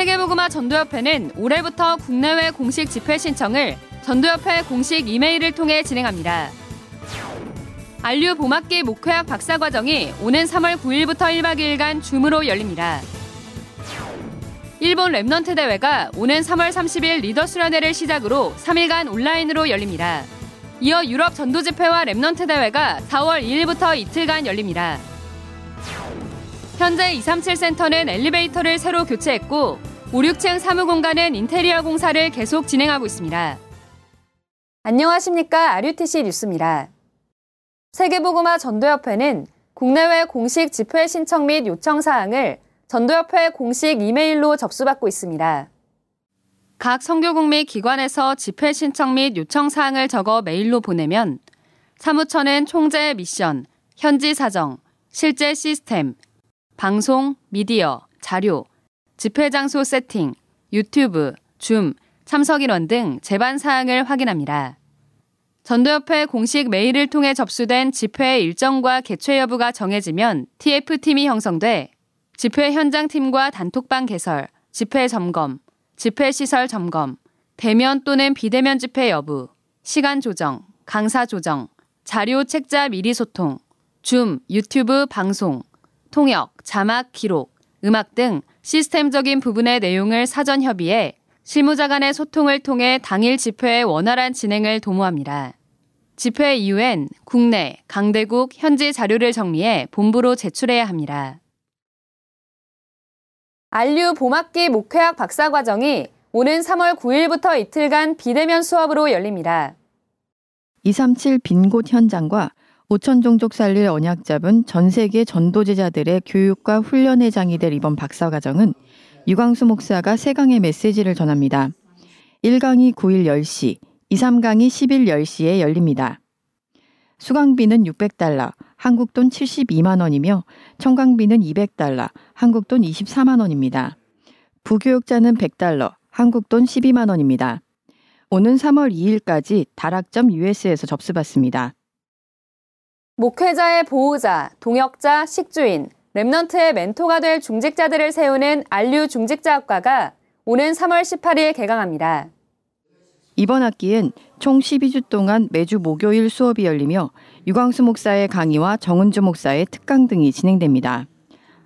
세계복음화 전도협회는 올해부터 국내외 공식 집회 신청을 전도협회 공식 이메일을 통해 진행합니다. RU 봄학기 목회학 박사과정이 오는 3월 9일부터 1박 2일간 줌으로 열립니다. 일본 Remnant 대회가 오는 3월 30일 리더 수련회를 시작으로 3일간 온라인으로 열립니다. 이어 유럽 전도 집회와 Remnant 대회가 4월 2일부터 이틀간 열립니다. 현재 237 센터는 엘리베이터를 새로 교체했고 5, 6층 사무공간은 인테리어 공사를 계속 진행하고 있습니다. 안녕하십니까. RUTC 뉴스입니다. 세계보그마 전도협회는 국내외 공식 집회 신청 및 요청 사항을 전도협회 공식 이메일로 접수받고 있습니다. 각 성교국 및 기관에서 집회 신청 및 요청 사항을 적어 메일로 보내면 사무처는 총재 미션, 현지 사정, 실제 시스템, 방송, 미디어, 자료, 집회 장소 세팅, 유튜브, 줌, 참석 인원 등 제반 사항을 확인합니다. 전도협회 공식 메일을 통해 접수된 집회 일정과 개최 여부가 정해지면 TF팀이 형성돼 집회 현장팀과 단톡방 개설, 집회 점검, 집회 시설 점검, 대면 또는 비대면 집회 여부, 시간 조정, 강사 조정, 자료 책자 미리 소통, 줌, 유튜브 방송, 통역, 자막 기록, 음악 등 시스템적인 부분의 내용을 사전 협의해 실무자 간의 소통을 통해 당일 집회의 원활한 진행을 도모합니다. 집회 이후엔 국내, 강대국, 현지 자료를 정리해 본부로 제출해야 합니다. 안류 봄학기 목회학 박사과정이 오는 3월 9일부터 이틀간 비대면 수업으로 열립니다. 237 빈곳 현장과 5천 종족 살릴 언약 잡은 전 세계 전도제자들의 교육과 훈련의 장이 될 이번 박사과정은 유광수 목사가 세 강의 메시지를 전합니다. 1강이 9일 10시, 2, 3강이 10일 10시에 열립니다. 수강비는 600달러, 한국 돈 72만 원이며 청강비는 200달러, 한국 돈 24만 원입니다. 부교육자는 100달러, 한국 돈 12만 원입니다. 오는 3월 2일까지 다락점 US에서 접수받습니다. 목회자의 보호자, 동역자, 식주인, 랩넌트의 멘토가 될 중직자들을 세우는 안류 중직자학과가 오는 3월 18일 개강합니다. 이번 학기엔 총 12주 동안 매주 목요일 수업이 열리며 유광수 목사의 강의와 정은주 목사의 특강 등이 진행됩니다.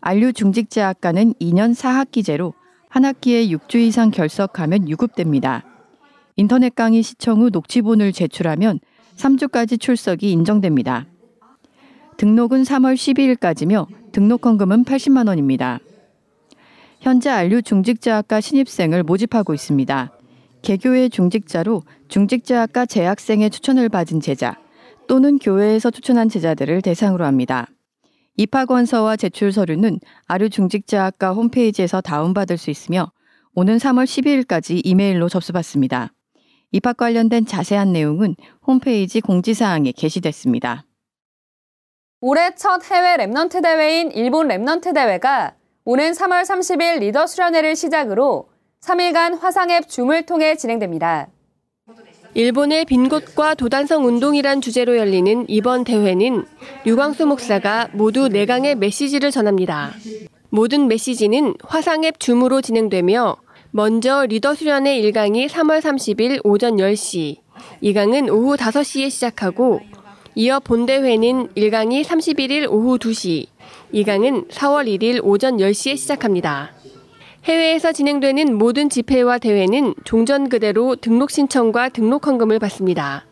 안류 중직자학과는 2년 4학기제로 한 학기에 6주 이상 결석하면 유급됩니다. 인터넷 강의 시청 후 녹취본을 제출하면 3주까지 출석이 인정됩니다. 등록은 3월 12일까지며 등록 헌금은 80만 원입니다. 현재 안류 중직자학과 신입생을 모집하고 있습니다. 개교회 중직자로 중직자학과 재학생의 추천을 받은 제자 또는 교회에서 추천한 제자들을 대상으로 합니다. 입학원서와 제출 서류는 RU 중직자학과 홈페이지에서 다운받을 수 있으며 오는 3월 12일까지 이메일로 접수받습니다. 입학 관련된 자세한 내용은 홈페이지 공지사항에 게시됐습니다. 올해 첫 해외 Remnant 대회인 일본 Remnant 대회가 오는 3월 30일 리더 수련회를 시작으로 3일간 화상앱 줌을 통해 진행됩니다. 일본의 빈 곳과 도단성 운동이란 주제로 열리는 이번 대회는 유광수 목사가 모두 4강의 메시지를 전합니다. 모든 메시지는 화상앱 줌으로 진행되며 먼저 리더 수련회 1강이 3월 30일 오전 10시, 2강은 오후 5시에 시작하고 이어 본대회는 1강이 31일 오후 2시, 2강은 4월 1일 오전 10시에 시작합니다. 해외에서 진행되는 모든 집회와 대회는 종전 그대로 등록 신청과 등록 헌금을 받습니다.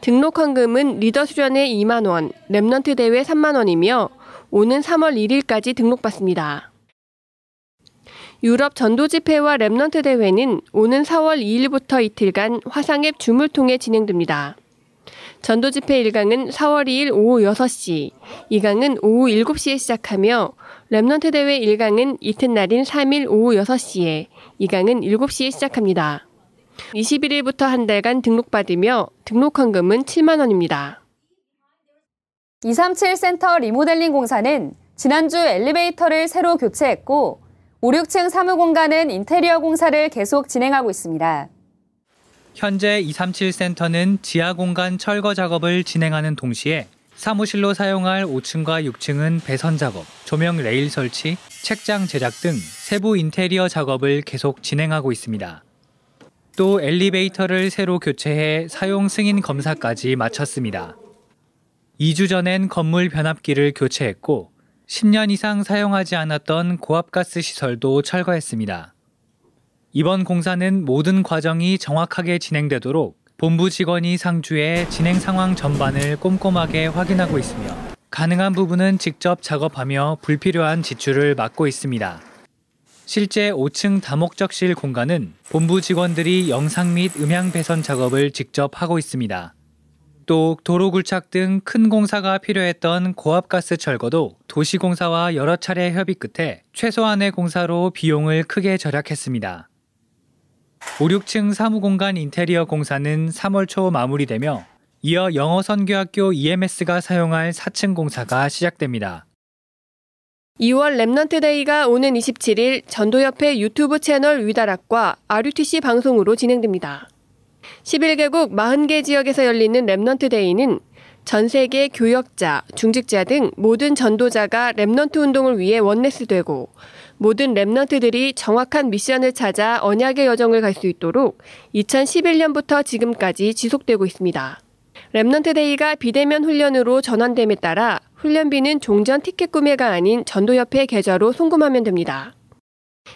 등록 헌금은 리더 수련회 2만 원, Remnant 대회 3만 원이며 오는 3월 1일까지 등록받습니다. 유럽 전도 집회와 Remnant 대회는 오는 4월 2일부터 이틀간 화상앱 줌을 통해 진행됩니다. 전도 집회 1강은 4월 2일 오후 6시, 2강은 오후 7시에 시작하며 Remnant 대회 1강은 이튿날인 3일 오후 6시에, 2강은 7시에 시작합니다. 21일부터 한 달간 등록받으며 등록 헌금은 7만 원입니다. 237 센터 리모델링 공사는 지난주 엘리베이터를 새로 교체했고 5, 6층 사무공간은 인테리어 공사를 계속 진행하고 있습니다. 현재 237 센터는 지하 공간 철거 작업을 진행하는 동시에 사무실로 사용할 5층과 6층은 배선 작업, 조명 레일 설치, 책장 제작 등 세부 인테리어 작업을 계속 진행하고 있습니다. 또 엘리베이터를 새로 교체해 사용 승인 검사까지 마쳤습니다. 2주 전엔 건물 변압기를 교체했고 10년 이상 사용하지 않았던 고압가스 시설도 철거했습니다. 이번 공사는 모든 과정이 정확하게 진행되도록 본부 직원이 상주해 진행 상황 전반을 꼼꼼하게 확인하고 있으며 가능한 부분은 직접 작업하며 불필요한 지출을 막고 있습니다. 실제 5층 다목적실 공간은 본부 직원들이 영상 및 음향 배선 작업을 직접 하고 있습니다. 또 도로 굴착 등 큰 공사가 필요했던 고압가스 철거도 도시공사와 여러 차례 협의 끝에 최소한의 공사로 비용을 크게 절약했습니다. 5, 6층 사무공간 인테리어 공사는 3월 초 마무리되며 이어 영어선교학교 EMS가 사용할 4층 공사가 시작됩니다. 2월 Remnant Day가 오는 27일 전도협회 유튜브 채널 위다락과 RUTC 방송으로 진행됩니다. 11개국 40개 지역에서 열리는 Remnant Day는 전 세계 교역자, 중직자 등 모든 전도자가 Remnant 운동을 위해 Oneness되고 모든 Remnant들이 정확한 미션을 찾아 언약의 여정을 갈 수 있도록 2011년부터 지금까지 지속되고 있습니다. Remnant Day가 비대면 훈련으로 전환됨에 따라 훈련비는 종전 티켓 구매가 아닌 전도협회 계좌로 송금하면 됩니다.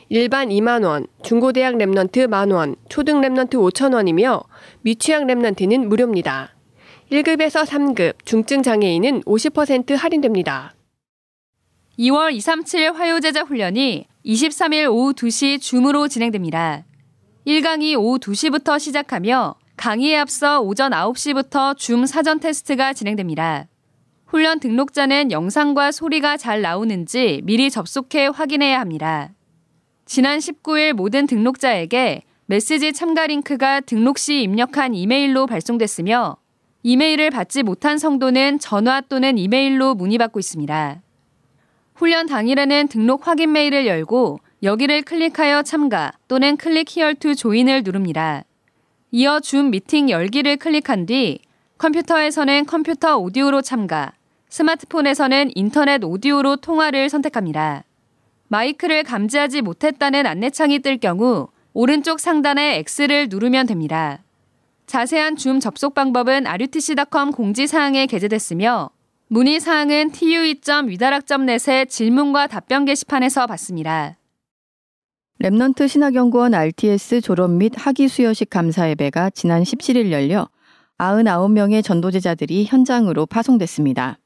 일반 2만 원, 중고대학 Remnant 만 원, 초등 Remnant 5천 원이며 미취학 Remnant는 무료입니다. 1급에서 3급, 중증 장애인은 50% 할인됩니다. 2월 237 화요제자 훈련이 23일 오후 2시 줌으로 진행됩니다. 1강이 오후 2시부터 시작하며 강의에 앞서 오전 9시부터 줌 사전 테스트가 진행됩니다. 훈련 등록자는 영상과 소리가 잘 나오는지 미리 접속해 확인해야 합니다. 지난 19일 모든 등록자에게 메시지 참가 링크가 등록 시 입력한 이메일로 발송됐으며 이메일을 받지 못한 성도는 전화 또는 이메일로 문의받고 있습니다. 훈련 당일에는 등록 확인 메일을 열고 여기를 클릭하여 참가 또는 click here to join을 누릅니다. 이어 줌 미팅 열기를 클릭한 뒤 컴퓨터에서는 컴퓨터 오디오로 참가, 스마트폰에서는 인터넷 오디오로 통화를 선택합니다. 마이크를 감지하지 못했다는 안내창이 뜰 경우 오른쪽 상단에 X를 누르면 됩니다. 자세한 줌 접속 방법은 rutc.com 공지사항에 게재됐으며 문의 사항은 tue.위다락.net의 질문과 답변 게시판에서 받습니다. Remnant 신학연구원 RTS 졸업 및 학위 수여식 감사 예배가 지난 17일 열려 99명의 전도제자들이 현장으로 파송됐습니다.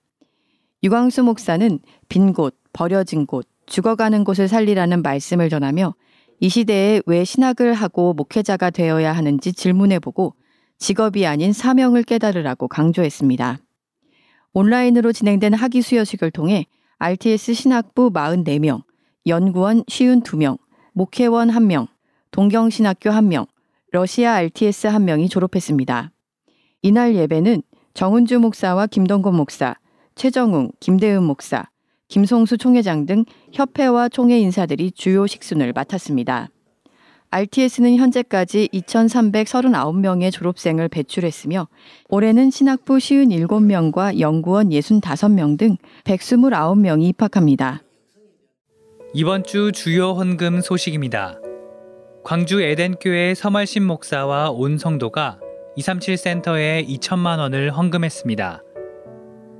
유광수 목사는 빈 곳, 버려진 곳, 죽어가는 곳을 살리라는 말씀을 전하며 이 시대에 왜 신학을 하고 목회자가 되어야 하는지 질문해보고 직업이 아닌 사명을 깨달으라고 강조했습니다. 온라인으로 진행된 학위 수여식을 통해 RTS 신학부 44명, 연구원 52명, 목회원 1명, 동경신학교 1명, 러시아 RTS 1명이 졸업했습니다. 이날 예배는 정은주 목사와 김동건 목사, 최정웅, 김대은 목사, 김송수 총회장 등 협회와 총회 인사들이 주요 식순을 맡았습니다. RTS는 현재까지 2,339명의 졸업생을 배출했으며 올해는 신학부 57명과 연구원 65명 등 129명이 입학합니다. 이번 주 주요 헌금 소식입니다. 광주 에덴교회 서말신 목사와 온 성도가 237 센터에 2천만 원을 헌금했습니다.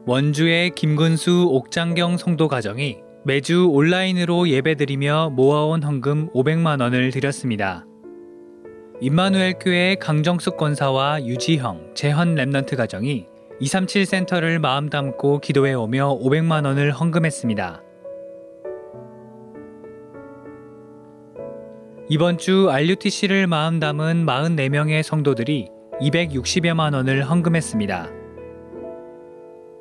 원주의 김근수 옥장경 성도 가정이 매주 온라인으로 예배드리며 모아온 헌금 500만 원을 드렸습니다. 임마누엘 교회 강정숙 권사와 유지형, 재헌 Remnant 가정이 237 센터를 마음 담고 기도해 오며 500만 원을 헌금했습니다. 이번 주 RUTC를 마음 담은 44명의 성도들이 260여만 원을 헌금했습니다.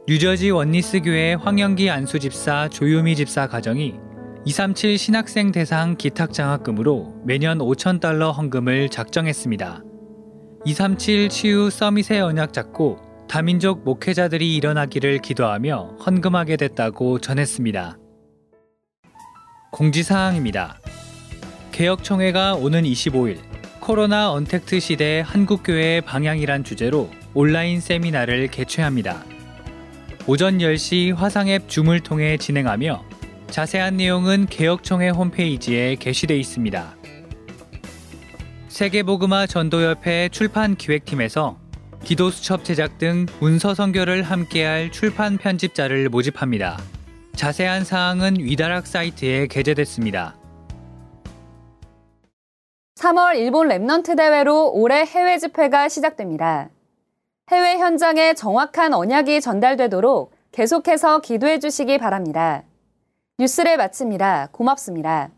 뉴저지 원니스 교회 황영기 안수 집사 조유미 집사 가정이 237 신학생 대상 기탁 장학금으로 매년 5천 달러 헌금을 작정했습니다. 237 치유 서밋의 언약 잡고 다민족 목회자들이 일어나기를 기도하며 헌금하게 됐다고 전했습니다. 공지사항입니다. 개혁총회가 오는 25일 코로나 언택트 시대 한국교회의 방향이란 주제로 온라인 세미나를 개최합니다. 오전 10시 화상앱 줌을 통해 진행하며 자세한 내용은 개혁총회 홈페이지에 게시돼 있습니다. 세계복음화 전도협회 출판 기획팀에서 기도수첩 제작 등 문서 선교를 함께할 출판 편집자를 모집합니다. 자세한 사항은 위다락 사이트에 게재됐습니다. 3월 일본 Remnant 대회로 올해 해외 집회가 시작됩니다. 해외 현장에 정확한 언약이 전달되도록 계속해서 기도해 주시기 바랍니다. 뉴스를 마칩니다. 고맙습니다.